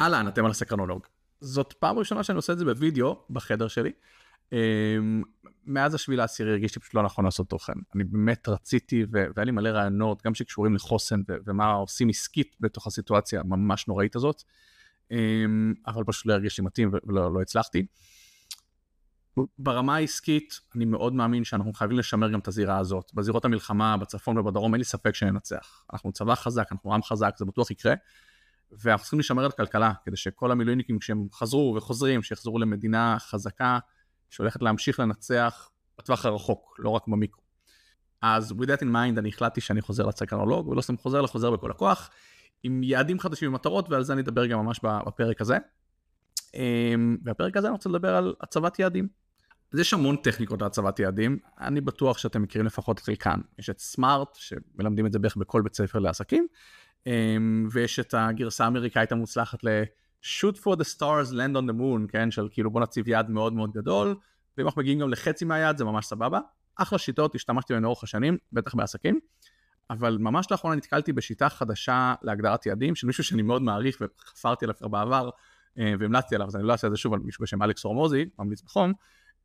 אהלן, אתם על הסקרנולוג. זאת פעם ראשונה שאני עושה את זה בווידאו בחדר שלי. אמ, מאז השביעי לעשירי הרגישתי פשוט לא נכון לעשות תוכן. אני באמת רציתי והיה לי מלא רעיונות, גם שקשורים לחוסן ומה עושים עסקית בתוך הסיטואציה הממש נוראית הזאת. אמ, אבל פשוט לא הרגיש לי מתאים ולא לא הצלחתי. ברמה העסקית אני מאוד מאמין שאנחנו חייבים לשמר גם את הזירה הזאת. בזירות המלחמה בצפון ובדרום אין לי ספק שננצח. אנחנו צבא חזק, אנחנו עם חזק, זה בטוח יקרה. ואנחנו צריכים לשמר את הכלכלה, כדי שכל המילואיניקים כשהם חזרו וחוזרים, שיחזרו למדינה חזקה, שהולכת להמשיך לנצח בטווח הרחוק, לא רק במיקרו. אז with that in mind אני החלטתי שאני חוזר לצקרנולוג, ולא סתם חוזר, אלא חוזר בכל הכוח, עם יעדים חדשים ומטרות, ועל זה אני אדבר גם ממש בפרק הזה. אמ, והפרק הזה אני רוצה לדבר על הצבת יעדים. אז יש המון טכניקות להצבת יעדים, אני בטוח שאתם מכירים לפחות את חלקן. יש את סמארט, שמלמדים את זה בערך בכל בית ספר לעסקים, ויש את הגרסה האמריקאית המוצלחת ל- shoot for the stars land on the moon כן? של כאילו בוא נציב יעד מאוד מאוד גדול ואם אנחנו מגיעים גם לחצי מהיעד זה ממש סבבה. אחלה שיטות השתמשתי בהן לאורך השנים בטח בעסקים. אבל ממש לאחרונה נתקלתי בשיטה חדשה להגדרת יעדים של מישהו שאני מאוד מעריך וחפרתי עליו כבר בעבר אה, והמלצתי עליו אז אני לא אעשה את זה שוב על מישהו בשם אלכס הורמוזי ממליץ בחום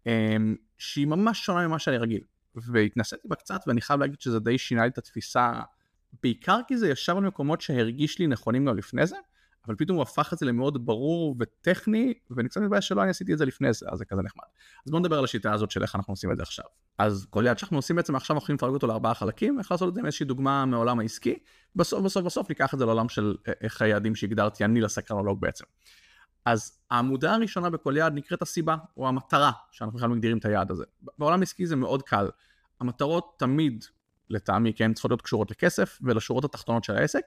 אה, שהיא ממש שונה ממה שאני רגיל. והתנסיתי בה קצת ואני חייב להגיד שזה די שינה לי את התפיסה בעיקר כי זה ישב על מקומות שהרגיש לי נכונים גם לפני זה, אבל פתאום הוא הפך את זה למאוד ברור וטכני, ואני קצת מתבייש שלא אני עשיתי את זה לפני זה, אז זה כזה נחמד. אז בואו נדבר על השיטה הזאת של איך אנחנו עושים את זה עכשיו. אז כל יעד שאנחנו עושים בעצם עכשיו אנחנו יכולים לפרק אותו לארבעה חלקים, איך לעשות את זה עם איזושהי דוגמה מעולם העסקי, בסוף בסוף בסוף ניקח את זה לעולם של אה, איך היעדים שהגדרתי אני לסקרנולוג בעצם. אז העמודה הראשונה בכל יעד נקראת הסיבה, או המטרה שאנחנו בכלל מגדירים את היעד הזה. בעולם עסקי זה מאוד קל. המטרות תמיד לטעמי כן צריכות להיות קשורות לכסף ולשורות התחתונות של העסק.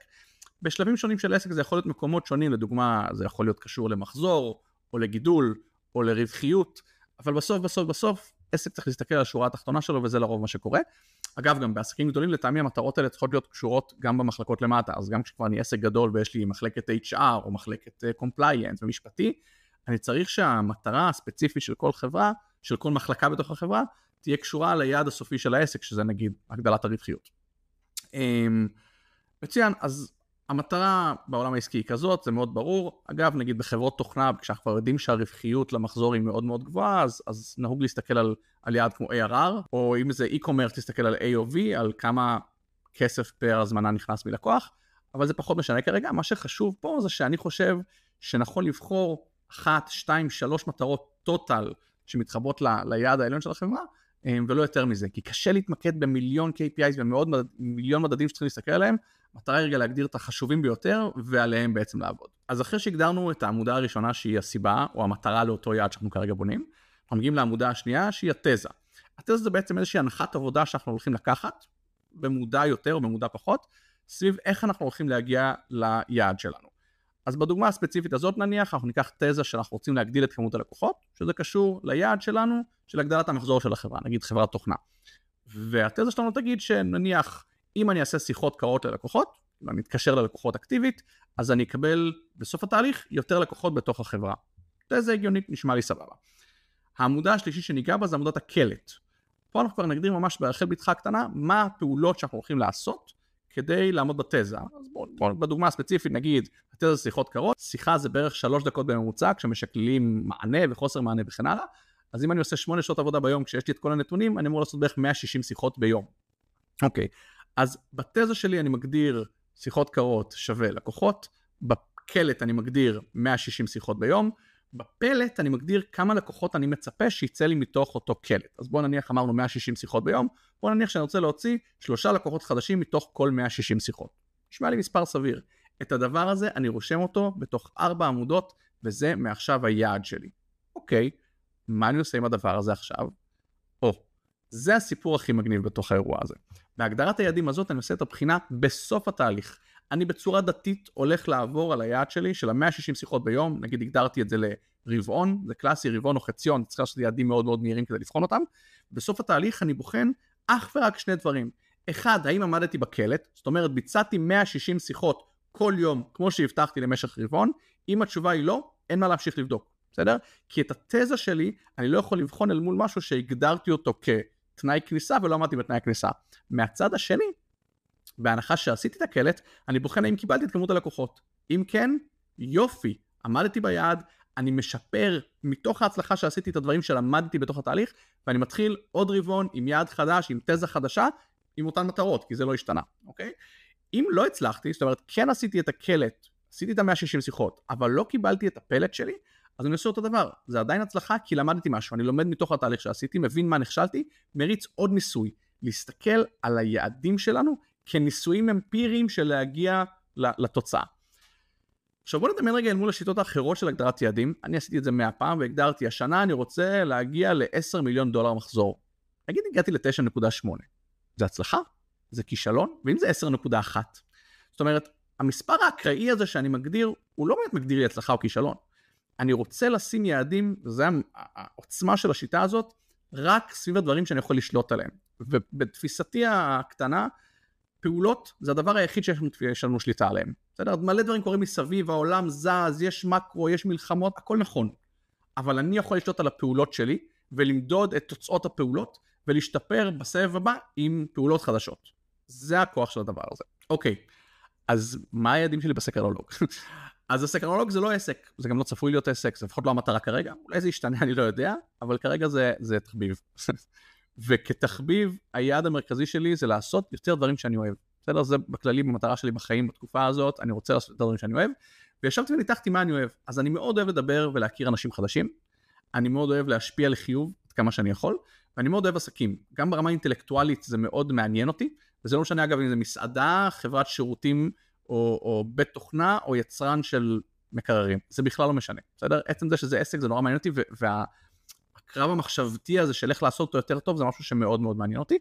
בשלבים שונים של עסק זה יכול להיות מקומות שונים, לדוגמה זה יכול להיות קשור למחזור, או לגידול, או לרווחיות, אבל בסוף בסוף בסוף עסק צריך להסתכל על השורה התחתונה שלו וזה לרוב מה שקורה. אגב גם בעסקים גדולים לטעמי המטרות האלה צריכות להיות קשורות גם במחלקות למטה, אז גם כשכבר אני עסק גדול ויש לי מחלקת HR או מחלקת אה, ומשפטי, אני צריך שהמטרה הספציפית של כל חברה, של כל מחלקה בתוך החברה, תהיה קשורה ליעד הסופי של העסק, שזה נגיד הגדלת הרווחיות. אמ, מצוין, אז המטרה בעולם העסקי היא כזאת, זה מאוד ברור. אגב, נגיד בחברות תוכנה, כשאנחנו כבר יודעים שהרווחיות למחזור היא מאוד מאוד גבוהה, אז, אז נהוג להסתכל על, על יעד כמו ARR, או אם זה e-commerce, תסתכל על AOV, על כמה כסף פר הזמנה נכנס מלקוח, אבל זה פחות משנה כרגע. מה שחשוב פה זה שאני חושב שנכון לבחור אחת, שתיים, שלוש מטרות טוטל שמתחברות ל, ליעד העליון של החברה, אמ, ולא יותר מזה, כי קשה להתמקד במיליון KPIs ומיליון מדדים שצריכים להסתכל עליהם, מטרה היא רגע להגדיר את החשובים ביותר ועליהם בעצם לעבוד. אז אחרי שהגדרנו את העמודה הראשונה שהיא הסיבה או המטרה לאותו יעד שאנחנו כרגע בונים, אנחנו מגיעים לעמודה השנייה שהיא התזה. התזה זה בעצם איזושהי הנחת עבודה שאנחנו הולכים לקחת, במודע יותר או במודע פחות, סביב איך אנחנו הולכים להגיע ליעד שלנו. אז בדוגמה הספציפית הזאת נניח אנחנו ניקח תזה שאנחנו רוצים להגדיל את כמות הלקוחות, שזה קשור ליעד שלנו של הגדלת המחזור של החברה, נגיד חברת תוכנה. והתזה שלנו תגיד שנניח אם אני אעשה שיחות קרות ללקוחות, אם אני אתקשר ללקוחות אקטיבית, אז אני אקבל בסוף התהליך יותר לקוחות בתוך החברה. תזה הגיונית, נשמע לי סבבה. העמודה השלישית שניגע בה זה עמודת הקלט. פה אנחנו כבר נגדיר ממש ברחל בתך הקטנה מה הפעולות שאנחנו הולכים לעשות כדי לעמוד בתזה. אז בואו בוא, בדוגמה הספציפית נגיד, התזה זה שיחות קרות, שיחה זה בערך שלוש דקות בממוצע כשמשקללים מענה וחוסר מענה וכן הלאה, אז אם אני עושה שמונה שעות עבודה ביום כשיש לי את כל הנתונים, אני אמור לעשות בערך 160 שיחות ביום. אוקיי, אז בתזה שלי אני מגדיר שיחות קרות שווה לקוחות, בקלט אני מגדיר 160 שיחות ביום, בפלט אני מגדיר כמה לקוחות אני מצפה שיצא לי מתוך אותו קלט. אז בואו נניח אמרנו 160 שיחות ביום, בואו נניח שאני רוצה להוציא שלושה לקוחות חדשים מתוך כל 160 שיחות. נשמע לי מספר סביר. את הדבר הזה אני רושם אותו בתוך ארבע עמודות, וזה מעכשיו היעד שלי. אוקיי, מה אני עושה עם הדבר הזה עכשיו? או, זה הסיפור הכי מגניב בתוך האירוע הזה. בהגדרת היעדים הזאת אני עושה את הבחינה בסוף התהליך. אני בצורה דתית הולך לעבור על היעד שלי של ה-160 שיחות ביום, נגיד הגדרתי את זה לרבעון, זה קלאסי רבעון או חציון, צריך לעשות יעדים מאוד מאוד מהירים כדי לבחון אותם. בסוף התהליך אני בוחן אך ורק שני דברים. אחד, האם עמדתי בקלט, זאת אומרת ביצעתי 160 שיחות כל יום כמו שהבטחתי למשך רבעון, אם התשובה היא לא, אין מה להמשיך לבדוק, בסדר? כי את התזה שלי אני לא יכול לבחון אל מול משהו שהגדרתי אותו כתנאי כניסה ולא עמדתי בתנאי הכניסה. מהצד השני, בהנחה שעשיתי את הקלט, אני בוחן האם קיבלתי את כמות הלקוחות. אם כן, יופי, עמדתי ביעד, אני משפר מתוך ההצלחה שעשיתי את הדברים שלמדתי בתוך התהליך, ואני מתחיל עוד רבעון עם יעד חדש, עם תזה חדשה, עם אותן מטרות, כי זה לא השתנה, אוקיי? אם לא הצלחתי, זאת אומרת, כן עשיתי את הקלט, עשיתי את ה-160 שיחות, אבל לא קיבלתי את הפלט שלי, אז אני עושה אותו דבר. זה עדיין הצלחה כי למדתי משהו, אני לומד מתוך התהליך שעשיתי, מבין מה נכשלתי, מריץ עוד ניסוי. להסתכל על היעדים שלנו כניסויים אמפיריים של להגיע לתוצאה. עכשיו בוא נדמיין רגע אל מול השיטות האחרות של הגדרת יעדים, אני עשיתי את זה 100 פעם והגדרתי השנה אני רוצה להגיע ל-10 מיליון דולר מחזור. נגיד הגעתי ל-9.8, זה הצלחה? זה כישלון? ואם זה 10.1? זאת אומרת, המספר האקראי הזה שאני מגדיר, הוא לא באמת מגדיר לי הצלחה או כישלון. אני רוצה לשים יעדים, וזו העוצמה של השיטה הזאת, רק סביב הדברים שאני יכול לשלוט עליהם. ובתפיסתי הקטנה, פעולות זה הדבר היחיד שיש לנו שליטה עליהם. בסדר? מלא דברים קורים מסביב, העולם זז, יש מקרו, יש מלחמות, הכל נכון. אבל אני יכול לשלוט על הפעולות שלי, ולמדוד את תוצאות הפעולות, ולהשתפר בסבב הבא עם פעולות חדשות. זה הכוח של הדבר הזה. אוקיי, אז מה היעדים שלי בסקרנולוג? אז הסקרנולוג זה לא עסק, זה גם לא צפוי להיות עסק, זה לפחות לא המטרה כרגע, אולי זה ישתנה, אני לא יודע, אבל כרגע זה, זה תחביב. וכתחביב, היעד המרכזי שלי זה לעשות יותר דברים שאני אוהב. בסדר? זה בכללי במטרה שלי בחיים בתקופה הזאת, אני רוצה לעשות יותר דברים שאני אוהב, וישבתי וניתחתי מה אני אוהב. אז אני מאוד אוהב לדבר ולהכיר אנשים חדשים, אני מאוד אוהב להשפיע לחיוב עד כמה שאני יכול, ואני מאוד אוהב עסקים. גם ברמה אינטלקטואלית זה מאוד מעניין אותי, וזה לא משנה אגב אם זה מסעדה, חברת שירותים או, או בית תוכנה או יצרן של מקררים, זה בכלל לא משנה, בסדר? עצם זה שזה עסק זה נורא מעניין אותי, והקרב המחשבתי הזה של איך לעשות אותו יותר טוב זה משהו שמאוד מאוד מעניין אותי.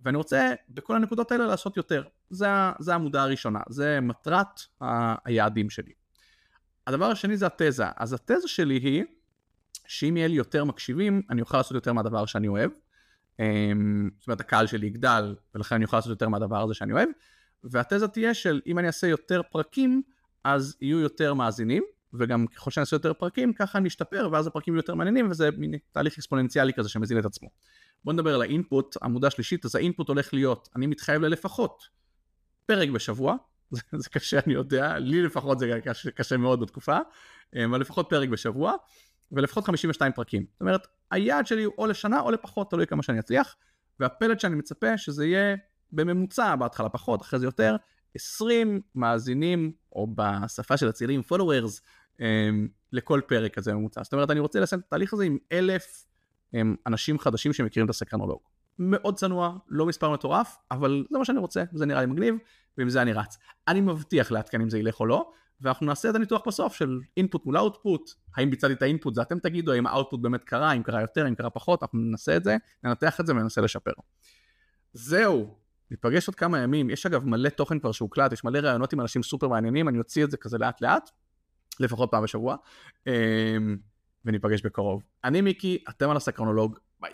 ואני רוצה בכל הנקודות האלה לעשות יותר. זה, זה העמודה הראשונה, זה מטרת היעדים שלי. הדבר השני זה התזה. אז התזה שלי היא שאם יהיה לי יותר מקשיבים, אני אוכל לעשות יותר מהדבר שאני אוהב. אמ, זאת אומרת, הקהל שלי יגדל, ולכן אני אוכל לעשות יותר מהדבר הזה שאני אוהב. והתזה תהיה של אם אני אעשה יותר פרקים, אז יהיו יותר מאזינים, וגם ככל שאני אעשה יותר פרקים, ככה אני אשתפר, ואז הפרקים יותר מעניינים, וזה מין תהליך אקספוננציאלי כזה שמזין את עצמו. בוא נדבר על האינפוט, עמודה שלישית, אז האינפוט הולך להיות, אני מתחייב ללפחות פרק בשבוע, זה, זה קשה אני יודע, לי לפחות זה קשה, קשה מאוד בתקופה, אה, אבל לפחות פרק בשבוע, ולפחות 52 פרקים. זאת אומרת, היעד שלי הוא או לשנה או לפחות, תלוי כמה שאני אצליח, והפלט שאני מצפה שזה יהיה בממוצע, בהתחלה פחות, אחרי זה יותר, 20 מאזינים, או בשפה של הצעירים followers, אה, לכל פרק כזה ממוצע. זאת אומרת, אני רוצה לסיים את התהליך הזה עם אלף הם אנשים חדשים שמכירים את הסקרנולוג. מאוד צנוע, לא מספר מטורף, אבל זה מה שאני רוצה, זה נראה לי מגניב, ועם זה אני רץ. אני מבטיח לעדכן אם זה ילך או לא, ואנחנו נעשה את הניתוח בסוף של input מול output, האם ביצעתי את ה input זה אתם תגידו, האם ה output באמת קרה, אם קרה יותר, אם קרה פחות, אנחנו ננסה את זה, ננתח את זה וננסה לשפר. זהו, ניפגש עוד כמה ימים, יש אגב מלא תוכן כבר שהוקלט, יש מלא רעיונות עם אנשים סופר מעניינים, אני אוציא את זה כזה לאט לאט, לפחות פעם בשבוע. אמ, וניפגש בקרוב. אני מיקי, אתם על הסקרנולוג, ביי.